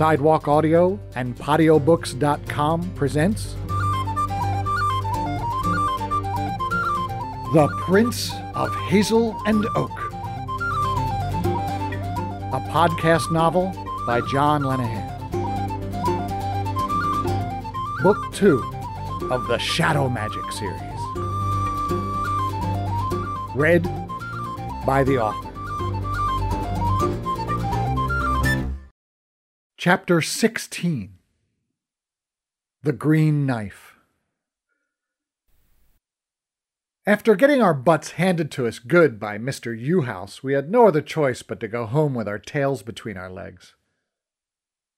Sidewalk Audio and PatioBooks.com presents The Prince of Hazel and Oak, a podcast novel by John Lenahan. Book 2 of the Shadow Magic series. Read by the author. Chapter 16 The Green Knife. After getting our butts handed to us good by Mr. Uhouse, we had no other choice but to go home with our tails between our legs.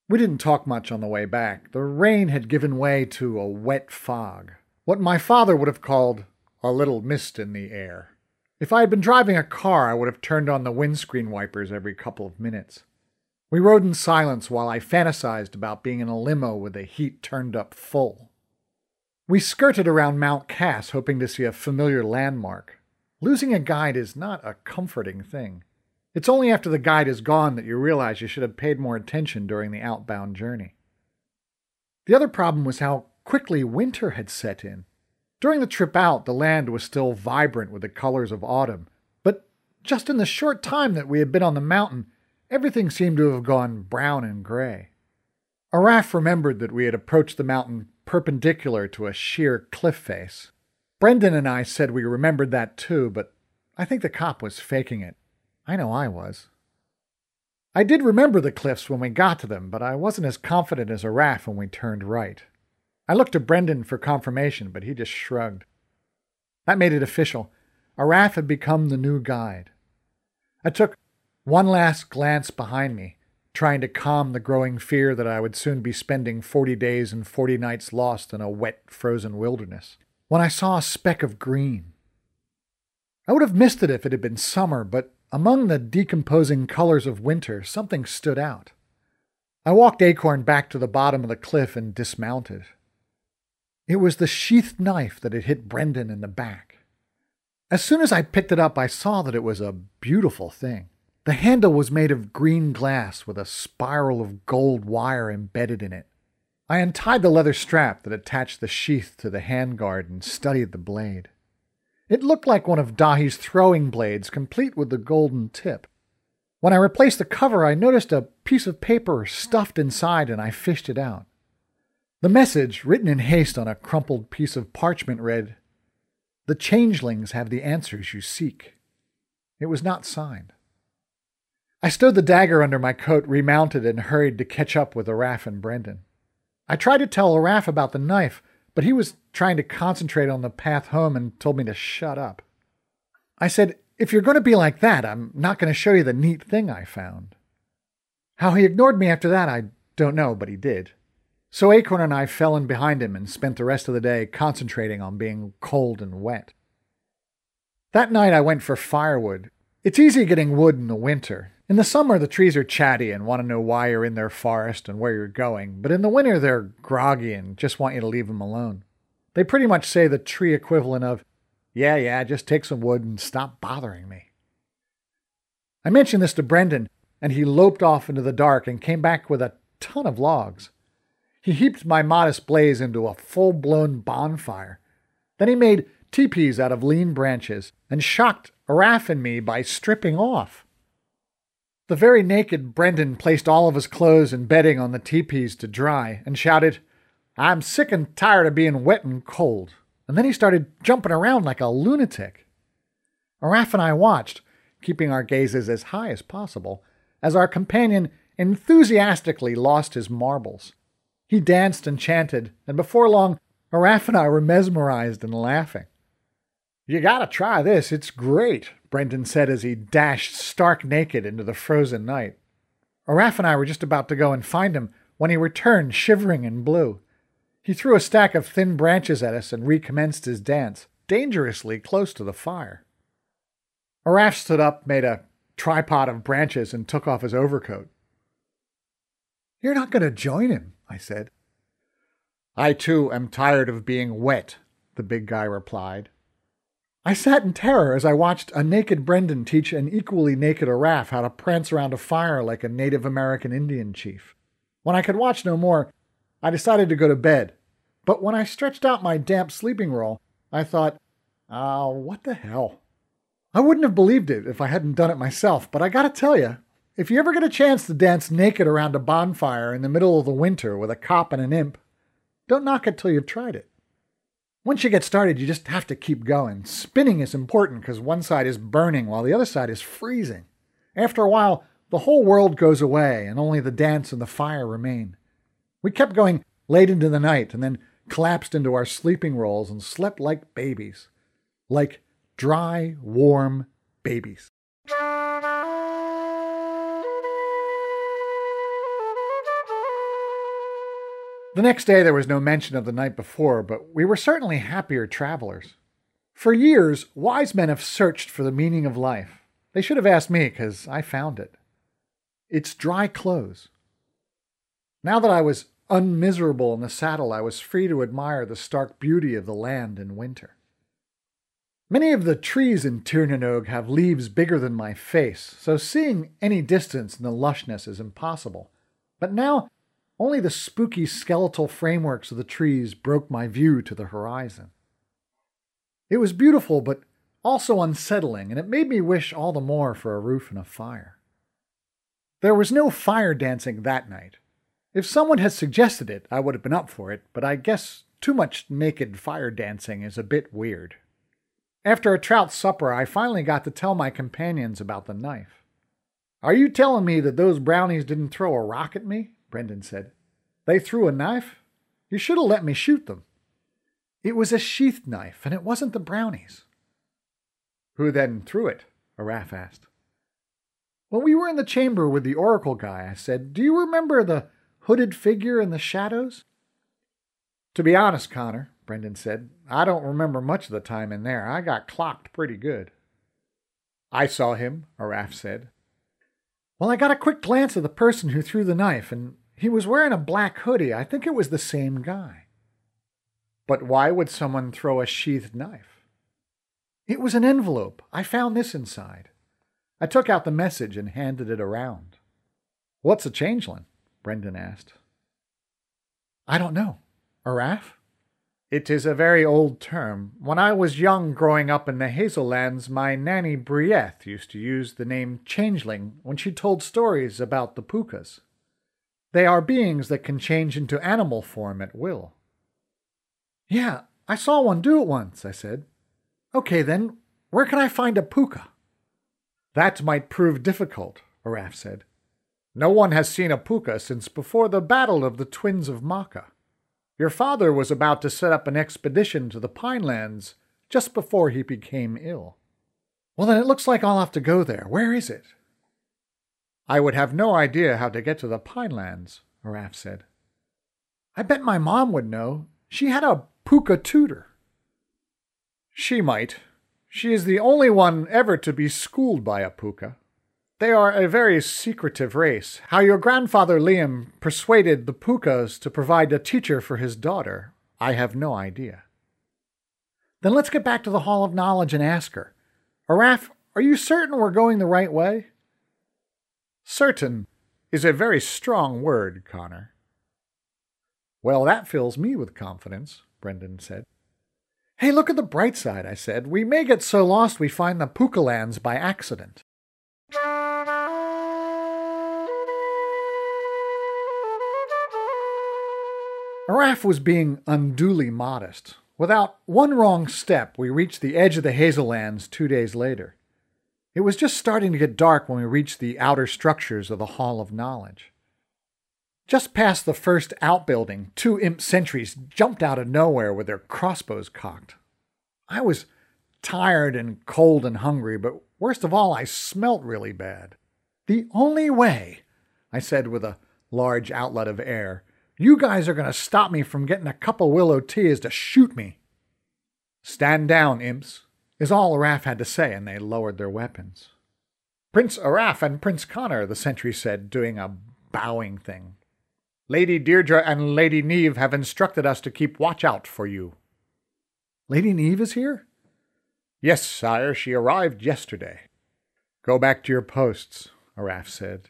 We didn't talk much on the way back. The rain had given way to a wet fog, what my father would have called a little mist in the air. If I had been driving a car, I would have turned on the windscreen wipers every couple of minutes. We rode in silence while I fantasized about being in a limo with the heat turned up full. We skirted around Mount Cass, hoping to see a familiar landmark. Losing a guide is not a comforting thing. It's only after the guide is gone that you realize you should have paid more attention during the outbound journey. The other problem was how quickly winter had set in. During the trip out, the land was still vibrant with the colors of autumn, but just in the short time that we had been on the mountain, Everything seemed to have gone brown and gray. Araf remembered that we had approached the mountain perpendicular to a sheer cliff face. Brendan and I said we remembered that too, but I think the cop was faking it. I know I was. I did remember the cliffs when we got to them, but I wasn't as confident as Araf when we turned right. I looked to Brendan for confirmation, but he just shrugged. That made it official. Araf had become the new guide. I took one last glance behind me, trying to calm the growing fear that I would soon be spending 40 days and 40 nights lost in a wet, frozen wilderness, when I saw a speck of green. I would have missed it if it had been summer, but among the decomposing colors of winter, something stood out. I walked Acorn back to the bottom of the cliff and dismounted. It was the sheathed knife that had hit Brendan in the back. As soon as I picked it up, I saw that it was a beautiful thing. The handle was made of green glass with a spiral of gold wire embedded in it. I untied the leather strap that attached the sheath to the handguard and studied the blade. It looked like one of Dahi's throwing blades, complete with the golden tip. When I replaced the cover, I noticed a piece of paper stuffed inside and I fished it out. The message, written in haste on a crumpled piece of parchment, read, The changelings have the answers you seek. It was not signed. I stowed the dagger under my coat, remounted, and hurried to catch up with Araf and Brendan. I tried to tell Araf about the knife, but he was trying to concentrate on the path home and told me to shut up. I said, If you're going to be like that, I'm not going to show you the neat thing I found. How he ignored me after that, I don't know, but he did. So Acorn and I fell in behind him and spent the rest of the day concentrating on being cold and wet. That night I went for firewood. It's easy getting wood in the winter, in the summer, the trees are chatty and want to know why you're in their forest and where you're going, but in the winter, they're groggy and just want you to leave them alone. They pretty much say the tree equivalent of, yeah, yeah, just take some wood and stop bothering me. I mentioned this to Brendan, and he loped off into the dark and came back with a ton of logs. He heaped my modest blaze into a full blown bonfire. Then he made teepees out of lean branches and shocked Araf and me by stripping off. The very naked Brendan placed all of his clothes and bedding on the teepees to dry and shouted, I'm sick and tired of being wet and cold. And then he started jumping around like a lunatic. Araf and I watched, keeping our gazes as high as possible, as our companion enthusiastically lost his marbles. He danced and chanted, and before long, Araf and I were mesmerized and laughing. You gotta try this, it's great, Brendan said as he dashed stark naked into the frozen night. Araf and I were just about to go and find him when he returned shivering and blue. He threw a stack of thin branches at us and recommenced his dance, dangerously close to the fire. Araf stood up, made a tripod of branches, and took off his overcoat. You're not going to join him, I said. I too am tired of being wet, the big guy replied. I sat in terror as I watched a naked Brendan teach an equally naked Araf how to prance around a fire like a Native American Indian chief. When I could watch no more, I decided to go to bed. But when I stretched out my damp sleeping roll, I thought, oh, what the hell? I wouldn't have believed it if I hadn't done it myself, but I gotta tell you, if you ever get a chance to dance naked around a bonfire in the middle of the winter with a cop and an imp, don't knock it till you've tried it. Once you get started, you just have to keep going. Spinning is important because one side is burning while the other side is freezing. After a while, the whole world goes away and only the dance and the fire remain. We kept going late into the night and then collapsed into our sleeping rolls and slept like babies. Like dry, warm babies. The next day there was no mention of the night before, but we were certainly happier travelers. For years, wise men have searched for the meaning of life. They should have asked me, because I found it. It's dry clothes. Now that I was unmiserable in the saddle, I was free to admire the stark beauty of the land in winter. Many of the trees in Tir na nOg have leaves bigger than my face, so seeing any distance in the lushness is impossible. But now only the spooky skeletal frameworks of the trees broke my view to the horizon. It was beautiful, but also unsettling, and it made me wish all the more for a roof and a fire. There was no fire dancing that night. If someone had suggested it, I would have been up for it, but I guess too much naked fire dancing is a bit weird. After a trout supper, I finally got to tell my companions about the knife. Are you telling me that those brownies didn't throw a rock at me? Brendan said. They threw a knife? You should have let me shoot them. It was a sheath knife, and it wasn't the brownies. Who then threw it? Araf asked. When we were in the chamber with the oracle guy, I said, Do you remember the hooded figure in the shadows? To be honest, Conor, Brendan said, I don't remember much of the time in there. I got clocked pretty good. I saw him, Araf said. Well, I got a quick glance at the person who threw the knife, and he was wearing a black hoodie. I think it was the same guy. But why would someone throw a sheathed knife? It was an envelope. I found this inside. I took out the message and handed it around. What's a changeling? Brendan asked. I don't know. Araf? It is a very old term. When I was young growing up in the Hazellands, my nanny Brieth used to use the name changeling when she told stories about the Pookas. They are beings that can change into animal form at will. Yeah, I saw one do it once, I said. Okay then, where can I find a puka? That might prove difficult, Araf said. No one has seen a puka since before the battle of the twins of Maka. Your father was about to set up an expedition to the Pinelands just before he became ill. Well, then it looks like I'll have to go there. Where is it? I would have no idea how to get to the Pinelands, Araf said. I bet my mom would know. She had a puka tutor. She might. She is the only one ever to be schooled by a puka. They are a very secretive race. How your grandfather Liam persuaded the pukas to provide a teacher for his daughter, I have no idea. Then let's get back to the Hall of Knowledge and ask her. Araf, are you certain we're going the right way? Certain is a very strong word, Conor. Well, that fills me with confidence, Brendan said. Hey, look at the bright side, I said. We may get so lost we find the Pukalands by accident. Araf was being unduly modest. Without one wrong step, we reached the edge of the Hazellands two days later. It was just starting to get dark when we reached the outer structures of the Hall of Knowledge. Just past the first outbuilding, two imp sentries jumped out of nowhere with their crossbows cocked. I was tired and cold and hungry, but worst of all, I smelt really bad. The only way, I said with a large outlet of air, you guys are going to stop me from getting a cup of willow tea is to shoot me. Stand down, imps, is all Araf had to say, and they lowered their weapons. Prince Araf and Prince Conor, the sentry said, doing a bowing thing. Lady Deirdre and Lady Nieve have instructed us to keep watch out for you. Lady Nieve is here? Yes, sire, she arrived yesterday. Go back to your posts, Araf said.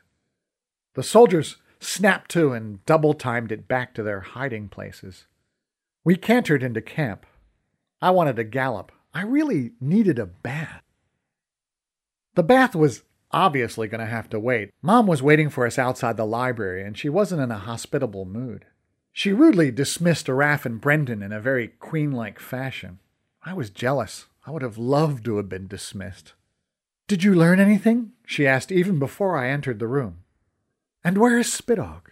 The soldiers snapped to and double timed it back to their hiding places. We cantered into camp. I wanted to gallop. I really needed a bath. The bath was obviously going to have to wait. Mom was waiting for us outside the library, and she wasn't in a hospitable mood. She rudely dismissed Araf and Brendan in a very queen like fashion. I was jealous. I would have loved to have been dismissed. Did you learn anything? she asked even before I entered the room. And where is Spitog?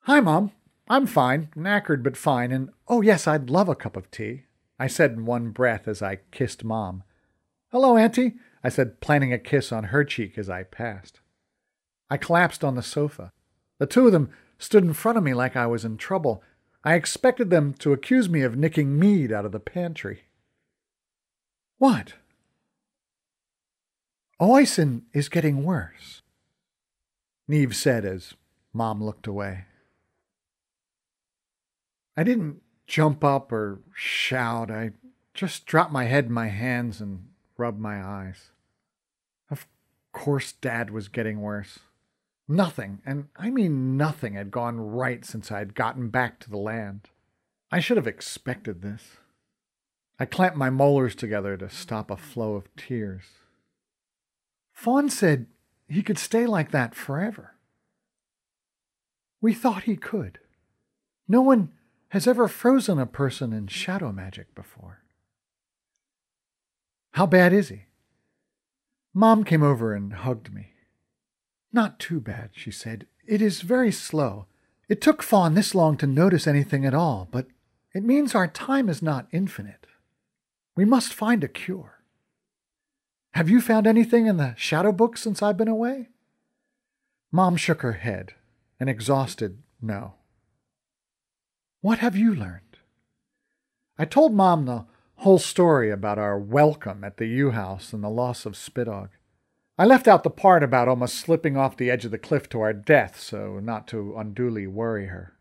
Hi, Mom. I'm fine, knackered but fine, and oh, yes, I'd love a cup of tea, I said in one breath as I kissed Mom. Hello, Auntie, I said, planting a kiss on her cheek as I passed. I collapsed on the sofa. The two of them stood in front of me like I was in trouble. I expected them to accuse me of nicking mead out of the pantry. What? Oisin is getting worse, Nieve said as Mom looked away. I didn't jump up or shout. I just dropped my head in my hands and rubbed my eyes. Of course, Dad was getting worse. Nothing, and I mean nothing, had gone right since I had gotten back to the land. I should have expected this. I clamped my molars together to stop a flow of tears. Fand said he could stay like that forever. We thought he could. No one has ever frozen a person in shadow magic before. How bad is he? Mom came over and hugged me. Not too bad, she said. It is very slow. It took Fand this long to notice anything at all, but it means our time is not infinite. We must find a cure. Have you found anything in the shadow book since I've been away? Mom shook her head, an exhausted no. What have you learned? I told Mom the whole story about our welcome at the U House and the loss of Spitog. I left out the part about almost slipping off the edge of the cliff to our death so not to unduly worry her.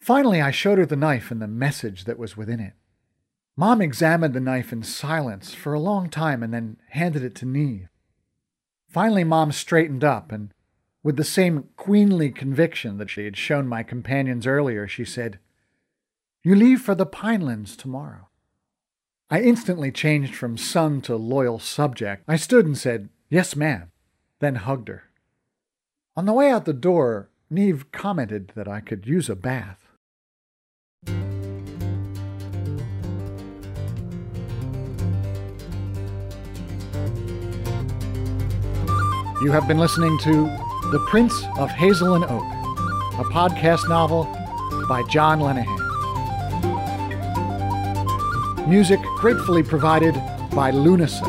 Finally, I showed her the knife and the message that was within it. Mom examined the knife in silence for a long time and then handed it to Nieve. Finally, Mom straightened up and, with the same queenly conviction that she had shown my companions earlier, she said, you leave for the Pinelands tomorrow. I instantly changed from son to loyal subject. I stood and said, Yes, ma'am, then hugged her. On the way out the door, Nieve commented that I could use a bath. You have been listening to The Prince of Hazel and Oak, a podcast novel by John Lenahan. Music gratefully provided by Lunasa.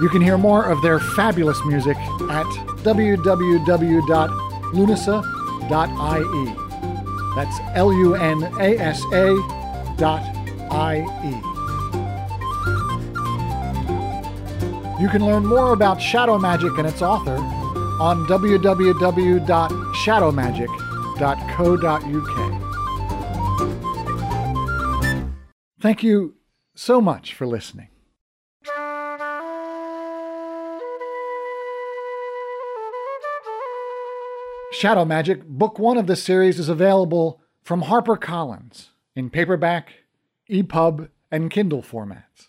You can hear more of their fabulous music at www.lunasa.ie. That's L U N A S A dot I E. You can learn more about Shadow Magic and its author on www.shadowmagic.co.uk. Thank you so much for listening. Shadow Magic, book one of the series, is available from HarperCollins in paperback, EPUB, and Kindle formats.